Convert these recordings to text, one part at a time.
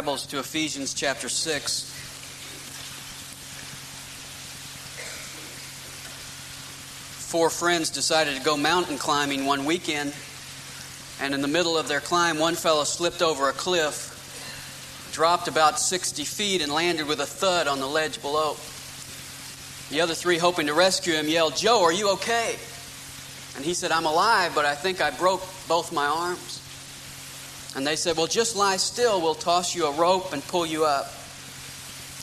Bibles to Ephesians chapter 6. Four friends decided to go mountain climbing one weekend, and in the middle of their climb, one fellow slipped over a cliff, dropped about 60 feet, and landed with a thud on the ledge below. The other three, hoping to rescue him, yelled, Joe, are you okay? And he said, I'm alive, but I think I broke both my arms. And they said, Well, just lie still. We'll toss you a rope and pull you up.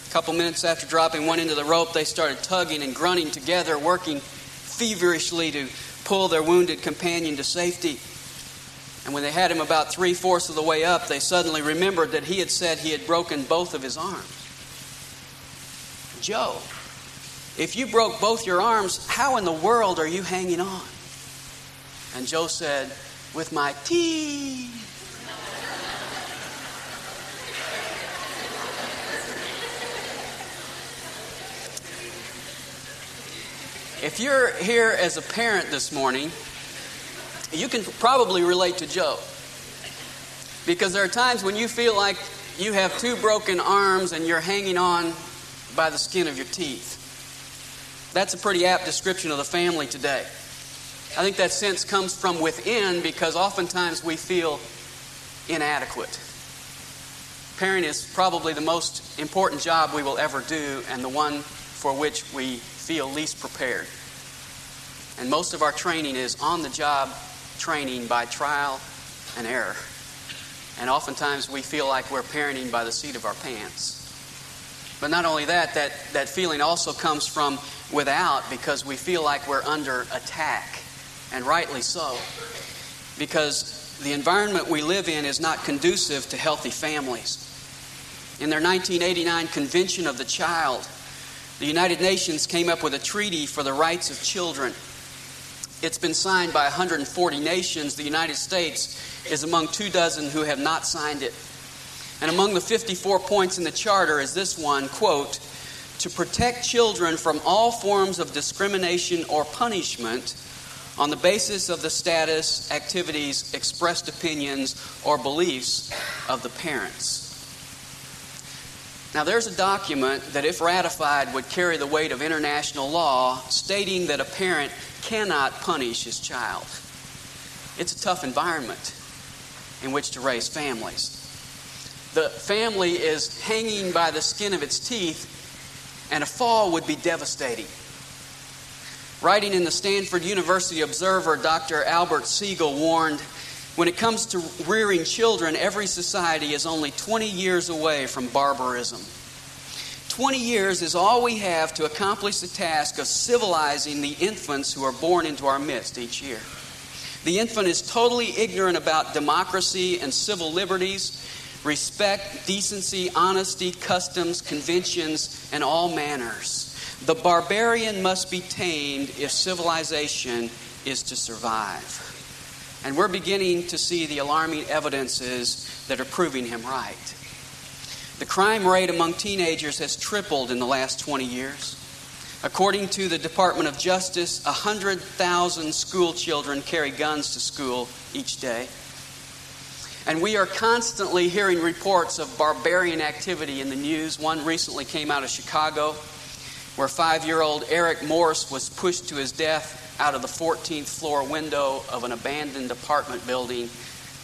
A couple minutes after dropping one into the rope, they started tugging and grunting together, working feverishly to pull their wounded companion to safety. And when they had him about three fourths of the way up, they suddenly remembered that he had said he had broken both of his arms. Joe, if you broke both your arms, how in the world are you hanging on? And Joe said, With my teeth. If you're here as a parent this morning, you can probably relate to Joe. Because there are times when you feel like you have two broken arms and you're hanging on by the skin of your teeth. That's a pretty apt description of the family today. I think that sense comes from within because oftentimes we feel inadequate. Parenting is probably the most important job we will ever do and the one for which we feel least prepared. And most of our training is on the job training by trial and error. And oftentimes we feel like we're parenting by the seat of our pants. But not only that, that, that feeling also comes from without because we feel like we're under attack, and rightly so. Because the environment we live in is not conducive to healthy families. In their 1989 Convention of the Child, the United Nations came up with a treaty for the rights of children. It's been signed by 140 nations. The United States is among two dozen who have not signed it. And among the 54 points in the charter is this one quote, to protect children from all forms of discrimination or punishment on the basis of the status, activities, expressed opinions, or beliefs of the parents. Now, there's a document that, if ratified, would carry the weight of international law stating that a parent cannot punish his child. It's a tough environment in which to raise families. The family is hanging by the skin of its teeth, and a fall would be devastating. Writing in the Stanford University Observer, Dr. Albert Siegel warned when it comes to rearing children, every society is only 20 years away from barbarism. 20 years is all we have to accomplish the task of civilizing the infants who are born into our midst each year. The infant is totally ignorant about democracy and civil liberties, respect, decency, honesty, customs, conventions, and all manners. The barbarian must be tamed if civilization is to survive. And we're beginning to see the alarming evidences that are proving him right. The crime rate among teenagers has tripled in the last 20 years. According to the Department of Justice, 100,000 school children carry guns to school each day. And we are constantly hearing reports of barbarian activity in the news. One recently came out of Chicago where five year old Eric Morse was pushed to his death out of the 14th floor window of an abandoned apartment building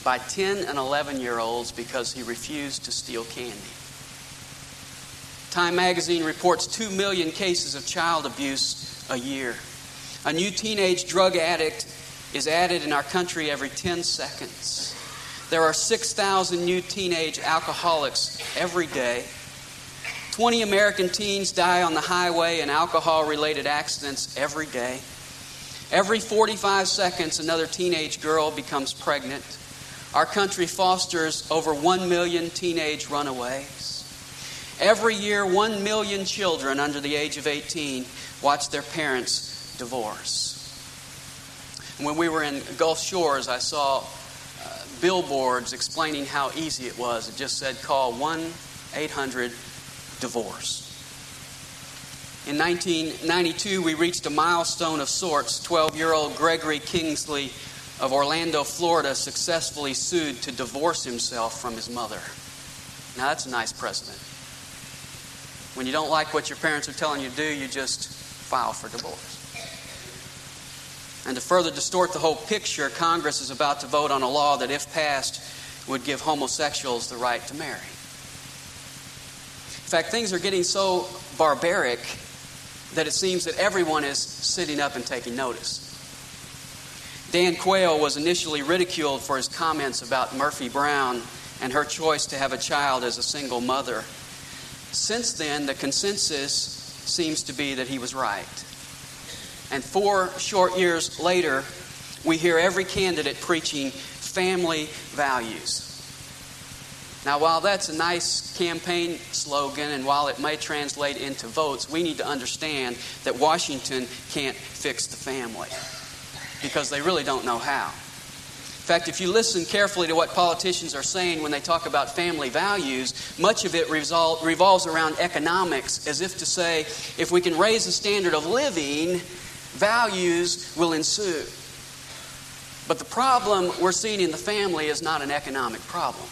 by 10 and 11 year olds because he refused to steal candy. Time magazine reports 2 million cases of child abuse a year. A new teenage drug addict is added in our country every 10 seconds. There are 6,000 new teenage alcoholics every day. 20 American teens die on the highway in alcohol related accidents every day. Every 45 seconds, another teenage girl becomes pregnant. Our country fosters over 1 million teenage runaways. Every year, 1 million children under the age of 18 watch their parents divorce. When we were in Gulf Shores, I saw uh, billboards explaining how easy it was. It just said, call 1 800 divorce. In 1992, we reached a milestone of sorts. 12 year old Gregory Kingsley of Orlando, Florida, successfully sued to divorce himself from his mother. Now, that's a nice precedent. When you don't like what your parents are telling you to do, you just file for divorce. And to further distort the whole picture, Congress is about to vote on a law that, if passed, would give homosexuals the right to marry. In fact, things are getting so barbaric that it seems that everyone is sitting up and taking notice. Dan Quayle was initially ridiculed for his comments about Murphy Brown and her choice to have a child as a single mother. Since then, the consensus seems to be that he was right. And four short years later, we hear every candidate preaching family values. Now, while that's a nice campaign slogan and while it may translate into votes, we need to understand that Washington can't fix the family because they really don't know how. In fact, if you listen carefully to what politicians are saying when they talk about family values, much of it revolves around economics, as if to say, if we can raise the standard of living, values will ensue. But the problem we're seeing in the family is not an economic problem.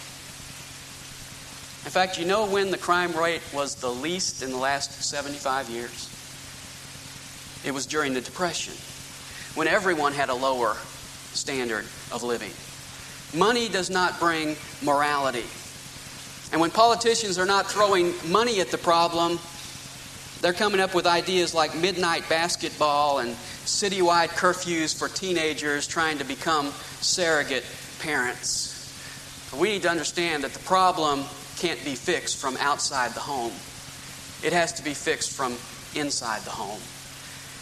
In fact, you know when the crime rate was the least in the last 75 years? It was during the Depression, when everyone had a lower standard of living. Money does not bring morality. And when politicians are not throwing money at the problem, they're coming up with ideas like midnight basketball and citywide curfews for teenagers trying to become surrogate parents. We need to understand that the problem can't be fixed from outside the home, it has to be fixed from inside the home.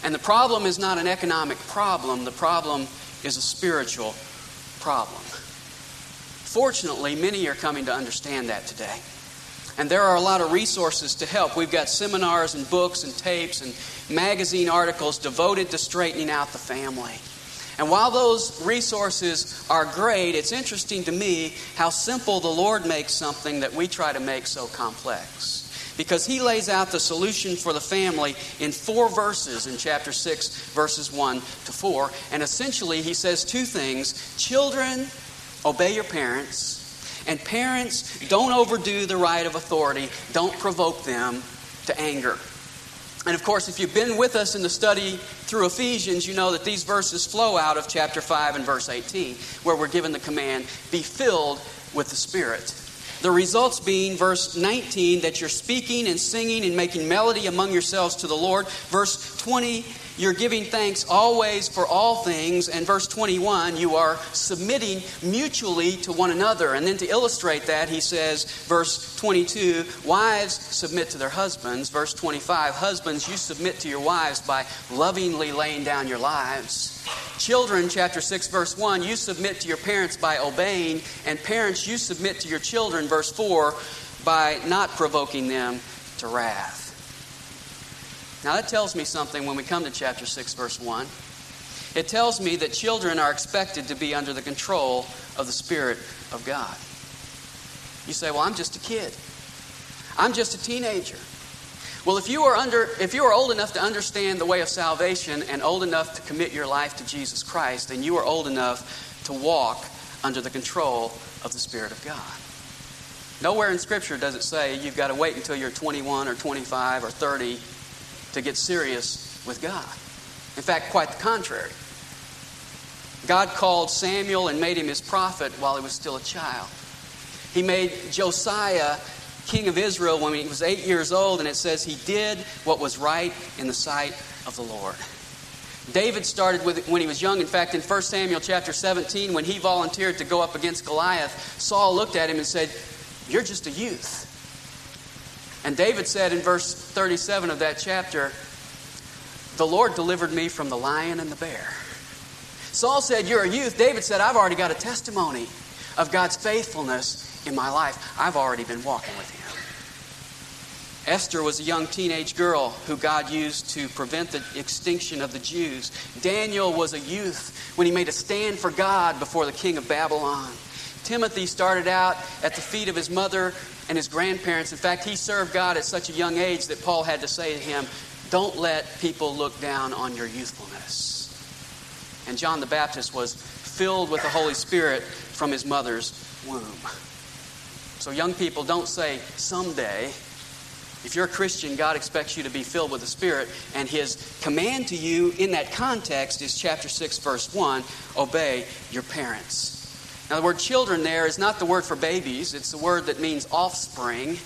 And the problem is not an economic problem, the problem is a spiritual problem. Fortunately, many are coming to understand that today. And there are a lot of resources to help. We've got seminars and books and tapes and magazine articles devoted to straightening out the family. And while those resources are great, it's interesting to me how simple the Lord makes something that we try to make so complex because he lays out the solution for the family in four verses in chapter 6, verses 1 to 4. And essentially, he says two things Children, obey your parents. And parents, don't overdo the right of authority. Don't provoke them to anger. And of course, if you've been with us in the study through Ephesians, you know that these verses flow out of chapter 5 and verse 18, where we're given the command be filled with the Spirit. The results being, verse 19, that you're speaking and singing and making melody among yourselves to the Lord. Verse 20, you're giving thanks always for all things. And verse 21, you are submitting mutually to one another. And then to illustrate that, he says, verse 22, wives submit to their husbands. Verse 25, husbands, you submit to your wives by lovingly laying down your lives. Children, chapter 6, verse 1, you submit to your parents by obeying, and parents, you submit to your children, verse 4, by not provoking them to wrath. Now, that tells me something when we come to chapter 6, verse 1. It tells me that children are expected to be under the control of the Spirit of God. You say, Well, I'm just a kid, I'm just a teenager. Well, if you are under if you are old enough to understand the way of salvation and old enough to commit your life to Jesus Christ, then you are old enough to walk under the control of the Spirit of God. Nowhere in Scripture does it say you've got to wait until you're 21 or 25 or 30 to get serious with God. In fact, quite the contrary. God called Samuel and made him his prophet while he was still a child. He made Josiah king of Israel when he was eight years old, and it says he did what was right in the sight of the Lord. David started with when he was young. In fact, in 1 Samuel chapter 17, when he volunteered to go up against Goliath, Saul looked at him and said, You're just a youth. And David said in verse 37 of that chapter, The Lord delivered me from the lion and the bear. Saul said, You're a youth. David said, I've already got a testimony of God's faithfulness in my life. I've already been walking with Him. Esther was a young teenage girl who God used to prevent the extinction of the Jews. Daniel was a youth when he made a stand for God before the king of Babylon. Timothy started out at the feet of his mother and his grandparents. In fact, he served God at such a young age that Paul had to say to him, Don't let people look down on your youthfulness. And John the Baptist was filled with the Holy Spirit from his mother's womb. So, young people, don't say someday. If you're a Christian, God expects you to be filled with the Spirit, and His command to you in that context is chapter 6, verse 1 obey your parents. Now, the word children there is not the word for babies, it's the word that means offspring.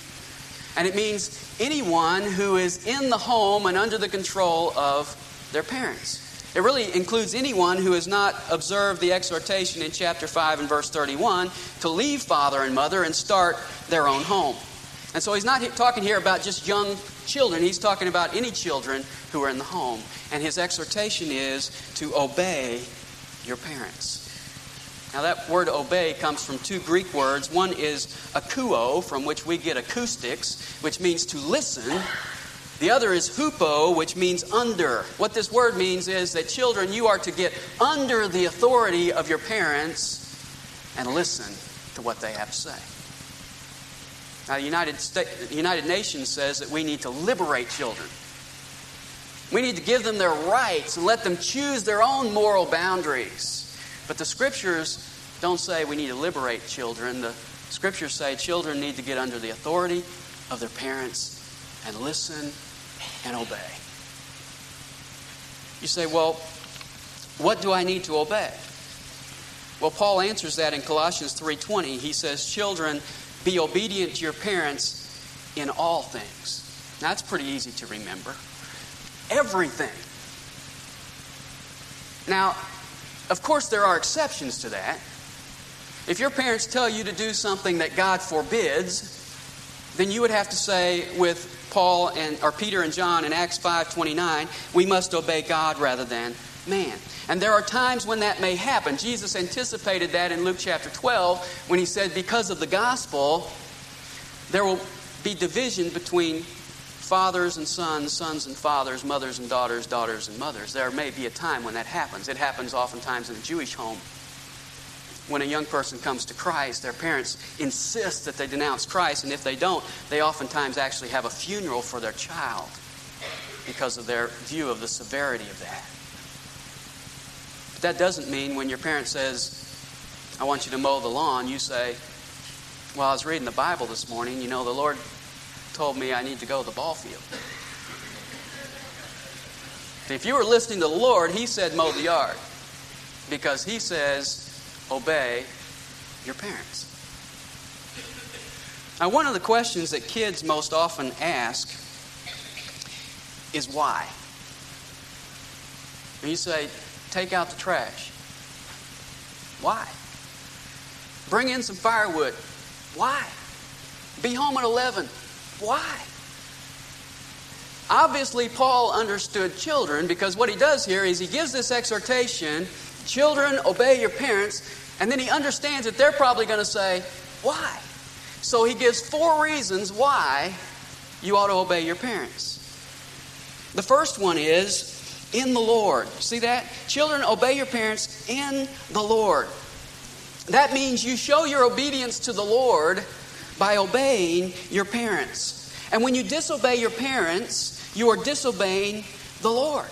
And it means anyone who is in the home and under the control of their parents. It really includes anyone who has not observed the exhortation in chapter 5 and verse 31 to leave father and mother and start their own home. And so he's not talking here about just young children, he's talking about any children who are in the home. And his exhortation is to obey your parents. Now, that word obey comes from two Greek words. One is akouo, from which we get acoustics, which means to listen. The other is hupo, which means under. What this word means is that children, you are to get under the authority of your parents and listen to what they have to say. Now, the United, States, the United Nations says that we need to liberate children. We need to give them their rights and let them choose their own moral boundaries. But the scriptures don't say we need to liberate children. The scriptures say children need to get under the authority of their parents and listen and obey. You say, well, what do I need to obey? Well, Paul answers that in Colossians 3:20. He says, "Children, be obedient to your parents in all things." Now, that's pretty easy to remember. Everything. Now, of course, there are exceptions to that. If your parents tell you to do something that God forbids, then you would have to say with Paul and or Peter and John in Acts 5:29, we must obey God rather than man. And there are times when that may happen. Jesus anticipated that in Luke chapter 12 when he said because of the gospel there will be division between fathers and sons, sons and fathers, mothers and daughters, daughters and mothers. There may be a time when that happens. It happens oftentimes in a Jewish home. When a young person comes to Christ, their parents insist that they denounce Christ, and if they don't, they oftentimes actually have a funeral for their child because of their view of the severity of that. But that doesn't mean when your parent says, I want you to mow the lawn, you say, Well, I was reading the Bible this morning. You know, the Lord told me I need to go to the ball field. If you were listening to the Lord, He said, mow the yard. Because He says, obey your parents. Now, one of the questions that kids most often ask is why? And you say, take out the trash. Why? Bring in some firewood. Why? Be home at 11. Why? Obviously, Paul understood children because what he does here is he gives this exhortation children, obey your parents, and then he understands that they're probably going to say, Why? So he gives four reasons why you ought to obey your parents. The first one is in the Lord. See that? Children, obey your parents in the Lord. That means you show your obedience to the Lord by obeying your parents. And when you disobey your parents, you are disobeying the Lord.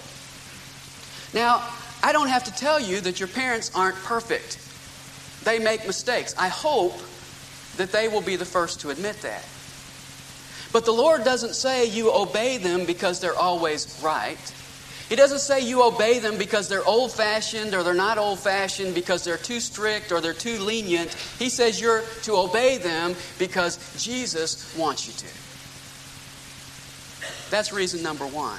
Now, I don't have to tell you that your parents aren't perfect. They make mistakes. I hope that they will be the first to admit that. But the Lord doesn't say you obey them because they're always right. He doesn't say you obey them because they're old fashioned or they're not old fashioned because they're too strict or they're too lenient. He says you're to obey them because Jesus wants you to. That's reason number one.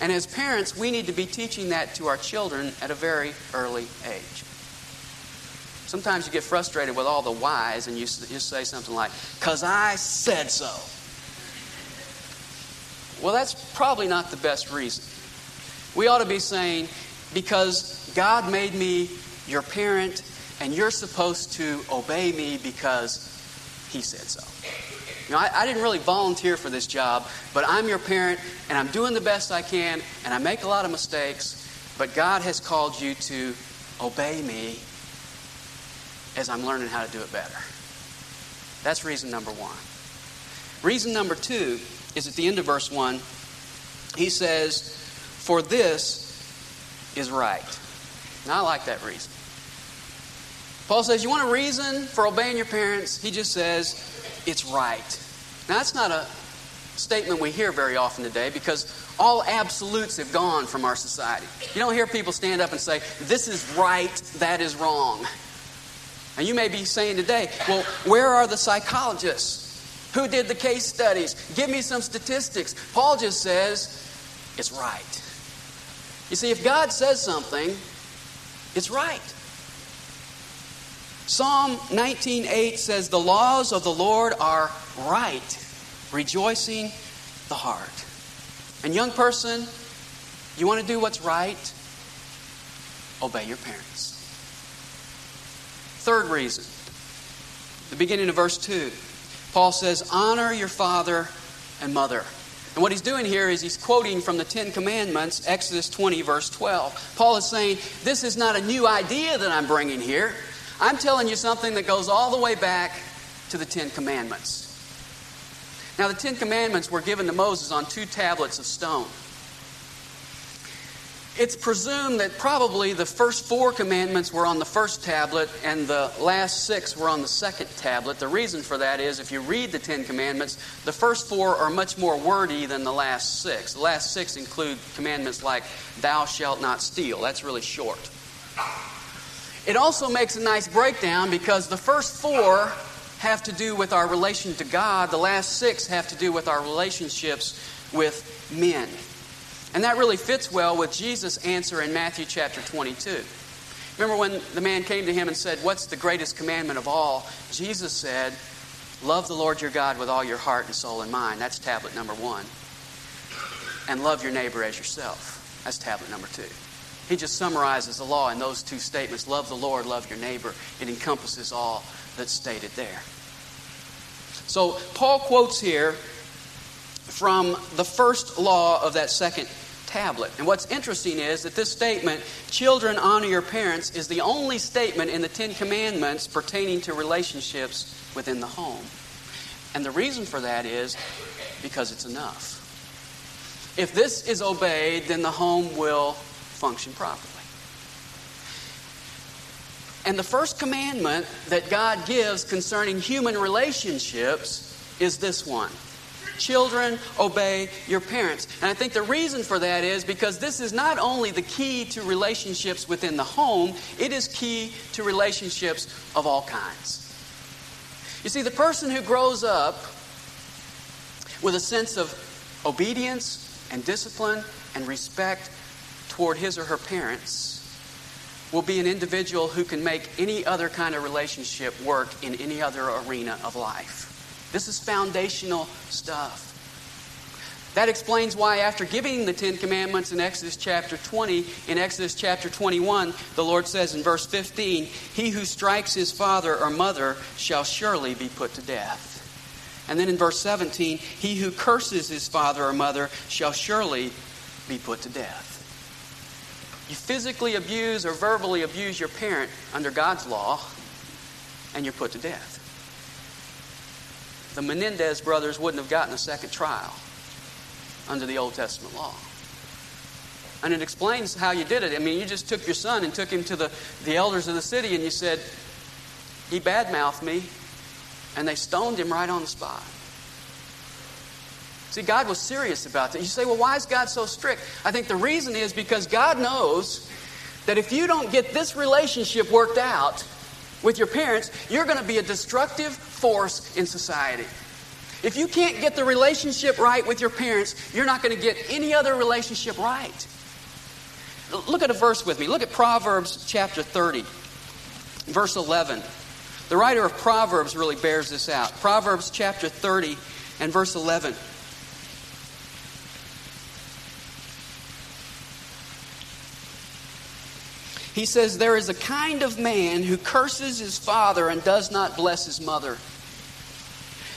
And as parents, we need to be teaching that to our children at a very early age. Sometimes you get frustrated with all the whys and you just say something like, because I said so. Well, that's probably not the best reason. We ought to be saying, because God made me your parent, and you're supposed to obey me because He said so. You know, I, I, didn't really volunteer for this job, but I'm your parent, and I'm doing the best I can, and I make a lot of mistakes, but God has called you to obey me as I'm learning how to do it better. That's reason number one. Reason number two is at the end of verse 1. He says, for this is right. Now, I like that reason. Paul says, You want a reason for obeying your parents? He just says, It's right. Now, that's not a statement we hear very often today because all absolutes have gone from our society. You don't hear people stand up and say, This is right, that is wrong. And you may be saying today, Well, where are the psychologists? Who did the case studies? Give me some statistics. Paul just says, It's right. You see, if God says something, it's right. Psalm 19:8 says, "The laws of the Lord are right, rejoicing the heart." And young person, you want to do what's right? Obey your parents. Third reason, the beginning of verse 2. Paul says, Honor your father and mother. And what he's doing here is he's quoting from the Ten Commandments, Exodus 20, verse 12. Paul is saying, This is not a new idea that I'm bringing here. I'm telling you something that goes all the way back to the Ten Commandments. Now, the Ten Commandments were given to Moses on two tablets of stone. It's presumed that probably the first four commandments were on the first tablet and the last six were on the second tablet. The reason for that is if you read the Ten Commandments, the first four are much more wordy than the last six. The last six include commandments like, Thou shalt not steal. That's really short. It also makes a nice breakdown because the first four have to do with our relation to God, the last six have to do with our relationships with men. And that really fits well with Jesus' answer in Matthew chapter 22. Remember when the man came to him and said, What's the greatest commandment of all? Jesus said, Love the Lord your God with all your heart and soul and mind. That's tablet number one. And love your neighbor as yourself. That's tablet number two. He just summarizes the law in those two statements love the Lord, love your neighbor. It encompasses all that's stated there. So Paul quotes here from the first law of that second tablet. And what's interesting is that this statement, children honor your parents, is the only statement in the Ten Commandments pertaining to relationships within the home. And the reason for that is because it's enough. If this is obeyed, then the home will function properly. And the first commandment that God gives concerning human relationships is this one Children, obey your parents. And I think the reason for that is because this is not only the key to relationships within the home, it is key to relationships of all kinds. You see, the person who grows up with a sense of obedience and discipline and respect toward his or her parents will be an individual who can make any other kind of relationship work in any other arena of life. This is foundational stuff. That explains why, after giving the Ten Commandments in Exodus chapter 20, in Exodus chapter 21, the Lord says in verse 15, He who strikes his father or mother shall surely be put to death. And then in verse 17, He who curses his father or mother shall surely be put to death. You physically abuse or verbally abuse your parent under God's law, and you're put to death the Menendez brothers wouldn't have gotten a second trial under the Old Testament law. And it explains how you did it. I mean, you just took your son and took him to the, the elders of the city and you said, He badmouthed me. And they stoned him right on the spot. See, God was serious about that. You say, well, why is God so strict? I think the reason is because God knows that if you don't get this relationship worked out, with your parents, you're going to be a destructive force in society. If you can't get the relationship right with your parents, you're not going to get any other relationship right. Look at a verse with me. Look at Proverbs chapter 30, verse 11. The writer of Proverbs really bears this out. Proverbs chapter 30 and verse 11. He says, There is a kind of man who curses his father and does not bless his mother.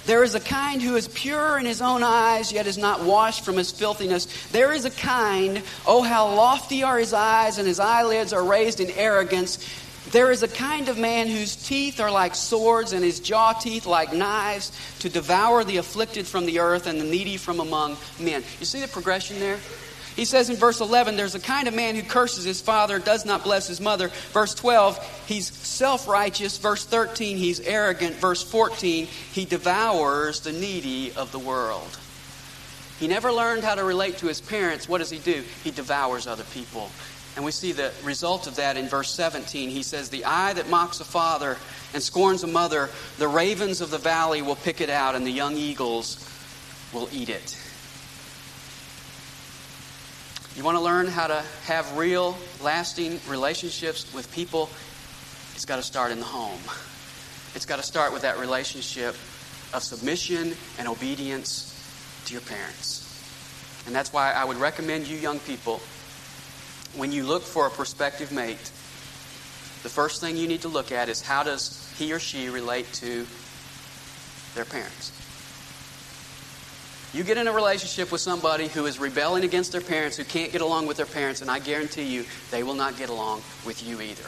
There is a kind who is pure in his own eyes, yet is not washed from his filthiness. There is a kind, oh, how lofty are his eyes, and his eyelids are raised in arrogance. There is a kind of man whose teeth are like swords, and his jaw teeth like knives, to devour the afflicted from the earth and the needy from among men. You see the progression there? He says in verse 11, there's a kind of man who curses his father, does not bless his mother. Verse 12, he's self righteous. Verse 13, he's arrogant. Verse 14, he devours the needy of the world. He never learned how to relate to his parents. What does he do? He devours other people. And we see the result of that in verse 17. He says, The eye that mocks a father and scorns a mother, the ravens of the valley will pick it out, and the young eagles will eat it. You want to learn how to have real, lasting relationships with people? It's got to start in the home. It's got to start with that relationship of submission and obedience to your parents. And that's why I would recommend you, young people, when you look for a prospective mate, the first thing you need to look at is how does he or she relate to their parents? You get in a relationship with somebody who is rebelling against their parents, who can't get along with their parents, and I guarantee you they will not get along with you either.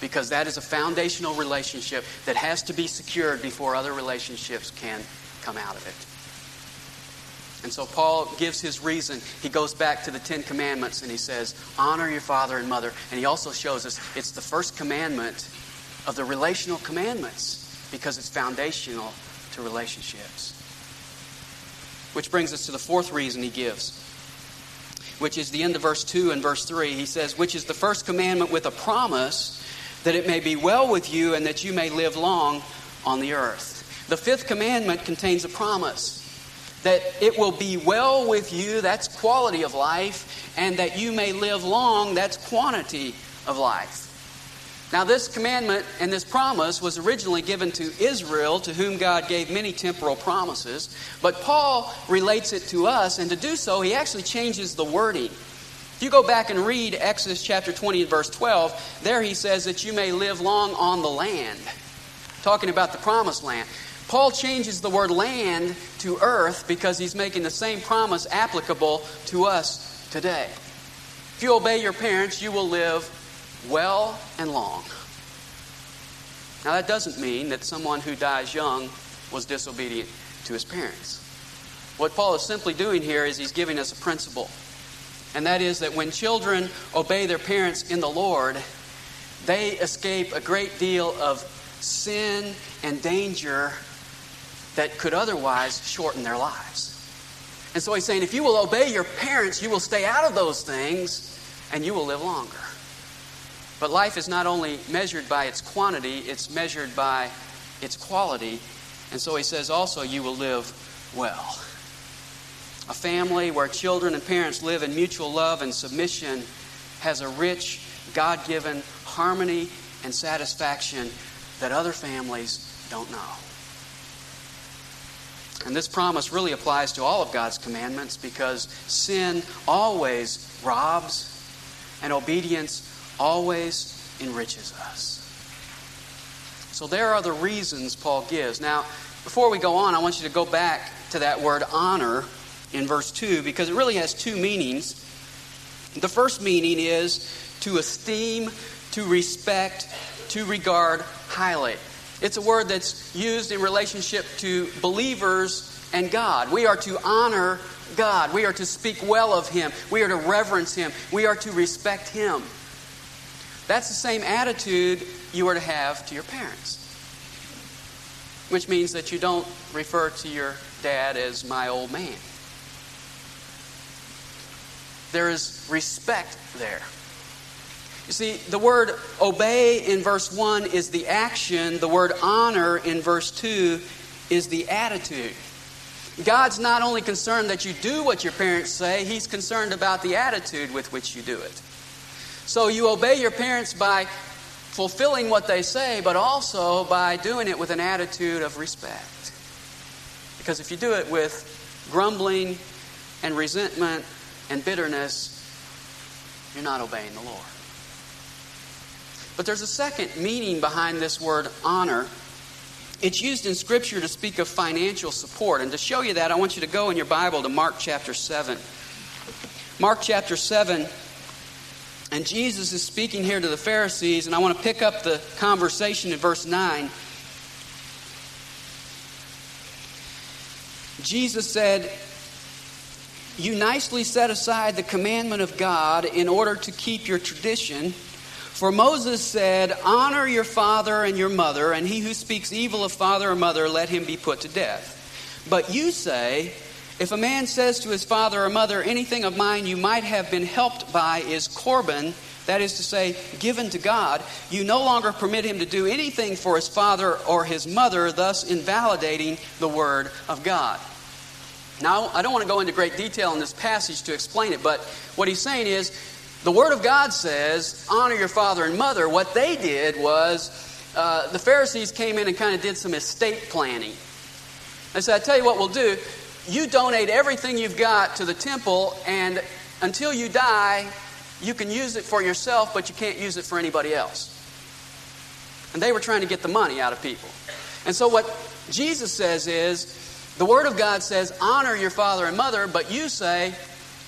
Because that is a foundational relationship that has to be secured before other relationships can come out of it. And so Paul gives his reason. He goes back to the Ten Commandments and he says, Honor your father and mother. And he also shows us it's the first commandment of the relational commandments because it's foundational to relationships. Which brings us to the fourth reason he gives, which is the end of verse 2 and verse 3. He says, Which is the first commandment with a promise that it may be well with you and that you may live long on the earth. The fifth commandment contains a promise that it will be well with you, that's quality of life, and that you may live long, that's quantity of life. Now, this commandment and this promise was originally given to Israel, to whom God gave many temporal promises. But Paul relates it to us, and to do so, he actually changes the wording. If you go back and read Exodus chapter 20 and verse 12, there he says that you may live long on the land, talking about the promised land. Paul changes the word land to earth because he's making the same promise applicable to us today. If you obey your parents, you will live well and long. Now, that doesn't mean that someone who dies young was disobedient to his parents. What Paul is simply doing here is he's giving us a principle. And that is that when children obey their parents in the Lord, they escape a great deal of sin and danger that could otherwise shorten their lives. And so he's saying if you will obey your parents, you will stay out of those things and you will live longer. But life is not only measured by its quantity, it's measured by its quality. And so he says also, you will live well. A family where children and parents live in mutual love and submission has a rich, God given harmony and satisfaction that other families don't know. And this promise really applies to all of God's commandments because sin always robs and obedience always enriches us. So there are the reasons Paul gives. Now, before we go on, I want you to go back to that word honor in verse 2 because it really has two meanings. The first meaning is to esteem, to respect, to regard highly. It's a word that's used in relationship to believers and God. We are to honor God. We are to speak well of Him. We are to reverence Him. We are to respect Him. That's the same attitude you are to have to your parents. Which means that you don't refer to your dad as my old man. There is respect there. You see, the word obey in verse 1 is the action, the word honor in verse 2 is the attitude. God's not only concerned that you do what your parents say, He's concerned about the attitude with which you do it. So you obey your parents by fulfilling what they say, but also by doing it with an attitude of respect. Because if you do it with grumbling and resentment and bitterness, you're not obeying the Lord. But there's a second meaning behind this word honor. It's used in Scripture to speak of financial support. And to show you that, I want you to go in your Bible to Mark chapter 7. Mark chapter 7 and Jesus is speaking here to the Pharisees, and I want to pick up the conversation in verse 9. Jesus said, you nicely set aside the commandment of God in order to keep your tradition. For Moses said, Honor your father and your mother, and he who speaks evil of father or mother, let him be put to death. But you say, If a man says to his father or mother, Anything of mine you might have been helped by is Corban, that is to say, given to God, you no longer permit him to do anything for his father or his mother, thus invalidating the word of God. Now, I don't want to go into great detail in this passage to explain it, but what he's saying is the Word of God says, honor your father and mother. What they did was uh, the Pharisees came in and kind of did some estate planning. They said, I tell you what we'll do. You donate everything you've got to the temple, and until you die, you can use it for yourself, but you can't use it for anybody else. And they were trying to get the money out of people. And so, what Jesus says is, the Word of God says, honor your father and mother, but you say,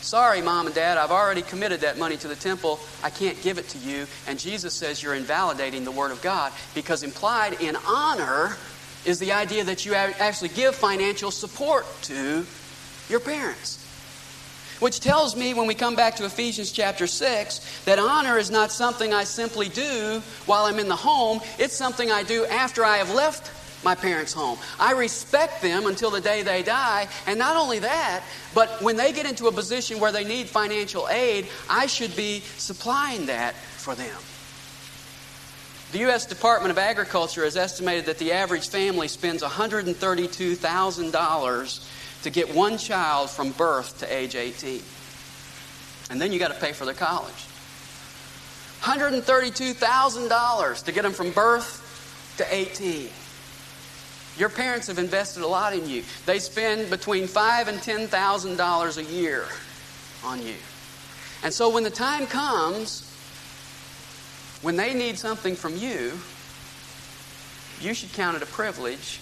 sorry, mom and dad, I've already committed that money to the temple. I can't give it to you. And Jesus says you're invalidating the Word of God because implied in honor is the idea that you actually give financial support to your parents. Which tells me, when we come back to Ephesians chapter 6, that honor is not something I simply do while I'm in the home, it's something I do after I have left my parents' home. I respect them until the day they die. And not only that, but when they get into a position where they need financial aid, I should be supplying that for them. The U.S. Department of Agriculture has estimated that the average family spends $132,000 to get one child from birth to age 18. And then you got to pay for their college. $132,000 to get them from birth to 18. Your parents have invested a lot in you. They spend between five and ten thousand dollars a year on you. And so when the time comes when they need something from you, you should count it a privilege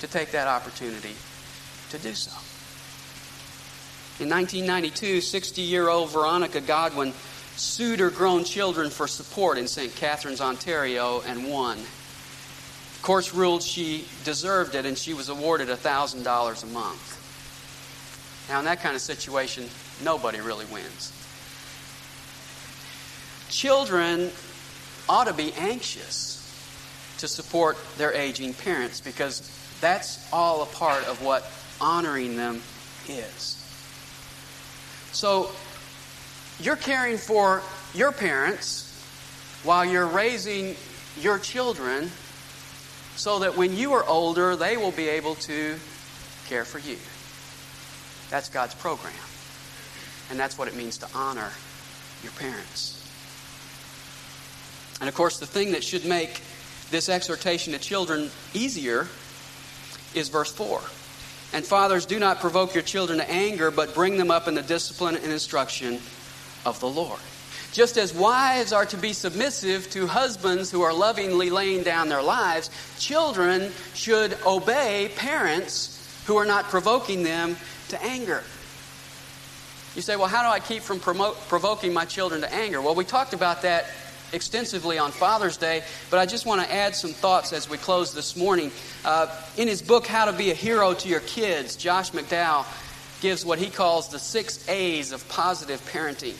to take that opportunity to do so. In 1992, 60 year old Veronica Godwin sued her grown children for support in St. Catharines, Ontario, and won The courts ruled she deserved it and she was awarded $1,000 a month. Now, in that kind of situation, nobody really wins. Children ought to be anxious to support their aging parents because that's all a part of what honoring them is. So, you're caring for your parents while you're raising your children so that when you are older, they will be able to care for you. That's God's program. And that's what it means to honor your parents. And of course, the thing that should make this exhortation to children easier is verse 4. And fathers, do not provoke your children to anger, but bring them up in the discipline and instruction of the Lord. Just as wives are to be submissive to husbands who are lovingly laying down their lives, children should obey parents who are not provoking them to anger. You say, well, how do I keep from provoking my children to anger? Well, we talked about that extensively on Father's Day, but I just want to add some thoughts as we close this morning. Uh, in his book, How to Be a Hero to Your Kids, Josh McDowell gives what he calls the six A's of positive parenting.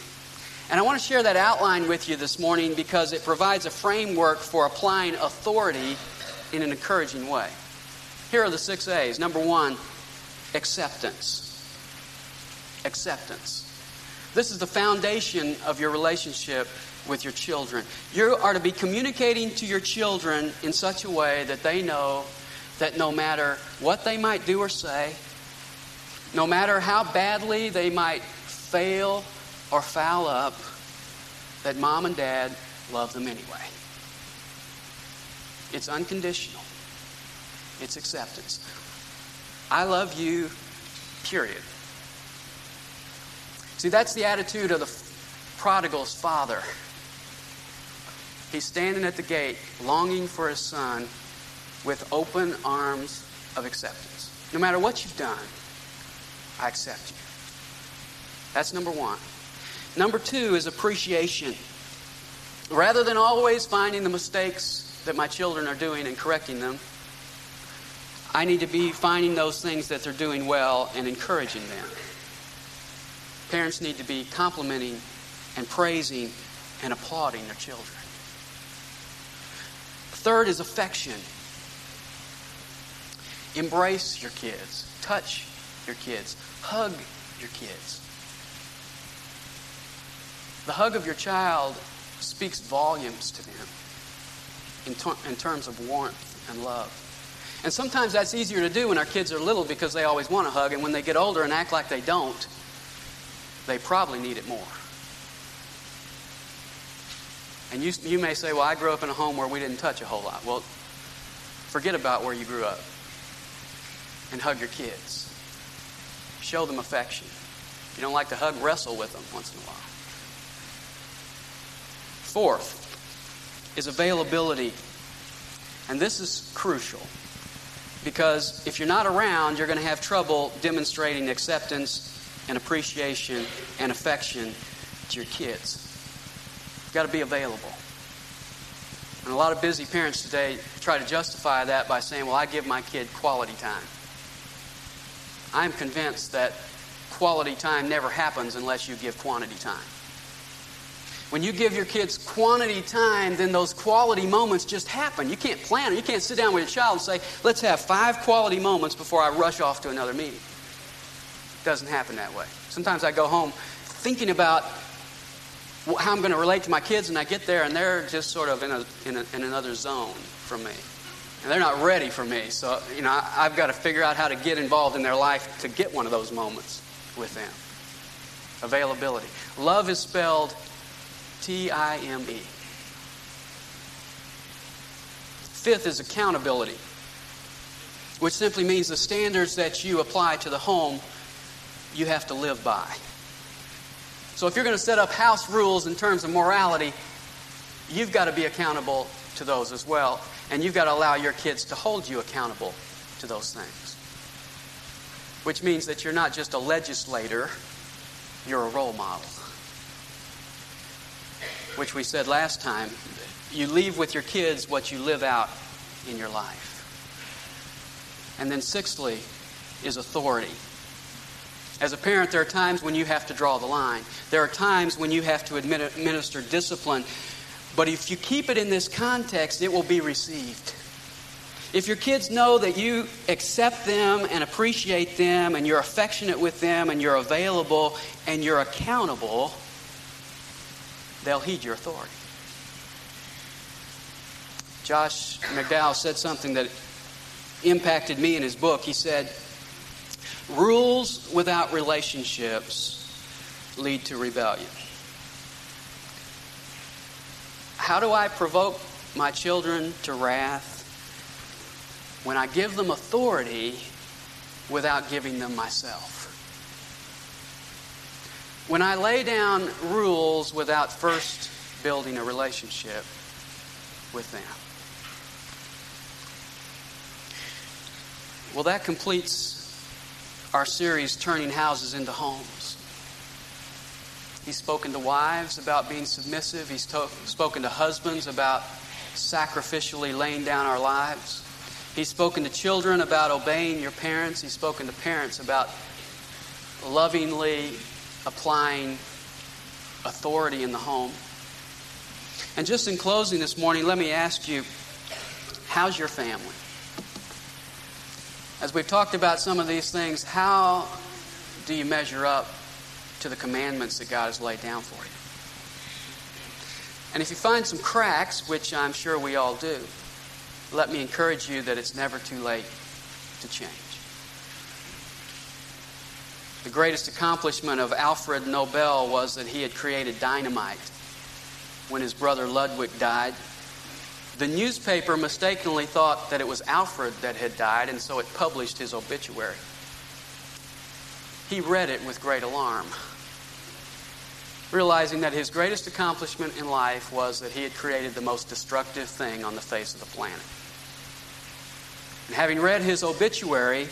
And I want to share that outline with you this morning because it provides a framework for applying authority in an encouraging way. Here are the six A's. Number one, acceptance. Acceptance. This is the foundation of your relationship with your children. You are to be communicating to your children in such a way that they know that no matter what they might do or say, no matter how badly they might fail or foul up, that mom and dad love them anyway. It's unconditional, it's acceptance. I love you, period. See, that's the attitude of the prodigal's father. He's standing at the gate, longing for his son with open arms of acceptance. No matter what you've done, I accept you. That's number one. Number two is appreciation. Rather than always finding the mistakes that my children are doing and correcting them, I need to be finding those things that they're doing well and encouraging them. Parents need to be complimenting and praising and applauding their children. Third is affection. Embrace your kids, touch your kids, hug your kids. The hug of your child speaks volumes to them in, ter- in terms of warmth and love. And sometimes that's easier to do when our kids are little because they always want a hug, and when they get older and act like they don't, they probably need it more. And you, you may say, Well, I grew up in a home where we didn't touch a whole lot. Well, forget about where you grew up and hug your kids. Show them affection. If you don't like to hug, wrestle with them once in a while. Fourth is availability. And this is crucial because if you're not around, you're going to have trouble demonstrating acceptance and appreciation and affection to your kids. You've got to be available. And a lot of busy parents today try to justify that by saying, well, I give my kid quality time. I'm convinced that quality time never happens unless you give quantity time. When you give your kids quantity time, then those quality moments just happen. You can't plan it. You can't sit down with your child and say, let's have five quality moments before I rush off to another meeting. It doesn't happen that way. Sometimes I go home thinking about how I'm going to relate to my kids, and I get there and they're just sort of in, a, in, a, in another zone from me. And they're not ready for me. So, you know, I, I've got to figure out how to get involved in their life to get one of those moments with them. Availability. Love is spelled T I M E. Fifth is accountability, which simply means the standards that you apply to the home you have to live by. So if you're going to set up house rules in terms of morality, you've got to be accountable to those as well. And you've got to allow your kids to hold you accountable to those things. Which means that you're not just a legislator, you're a role model which we said last time, you leave with your kids what you live out in your life. And then, sixthly, is authority. As a parent, there are times when you have to draw the line. There are times when you have to administer discipline. But if you keep it in this context, it will be received. If your kids know that you accept them and appreciate them and you're affectionate with them and you're available and you're accountable, they'll heed your authority. Josh McDowell said something that impacted me in his book. He said, Rules without relationships lead to rebellion. How do I provoke my children to wrath? When I give them authority without giving them myself. When I lay down rules without first building a relationship with them. Well, that completes our series, Turning Houses into Homes. He's spoken to wives about being submissive. He's to- spoken to husbands about sacrificially laying down our lives. He's spoken to children about obeying your parents. He's spoken to parents about lovingly applying authority in the home. And just in closing this morning, let me ask you how's your family? As we've talked about some of these things, how do you measure up to the commandments that God has laid down for you? And if you find some cracks, which I'm sure we all do, let me encourage you that it's never too late to change. The greatest accomplishment of Alfred Nobel was that he had created dynamite when his brother Ludwig died. The newspaper mistakenly thought that it was Alfred that had died, and so it published his obituary. He read it with great alarm, realizing that his greatest accomplishment in life was that he had created the most destructive thing on the face of the planet. And having read his obituary,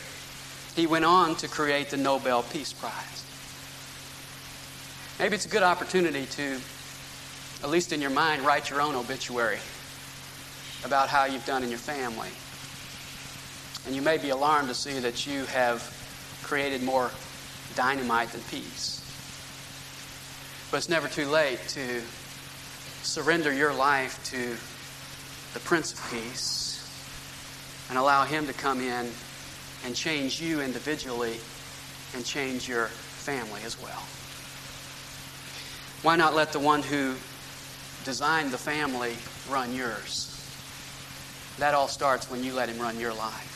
he went on to create the Nobel Peace Prize. Maybe it's a good opportunity to, at least in your mind, write your own obituary about how you've done in your family. And you may be alarmed to see that you have created more dynamite than peace. But it's never too late to surrender your life to the Prince of Peace and allow Him to come in and change you individually and change your family as well. Why not let the one who designed the family run yours? That all starts when you let Him run your life.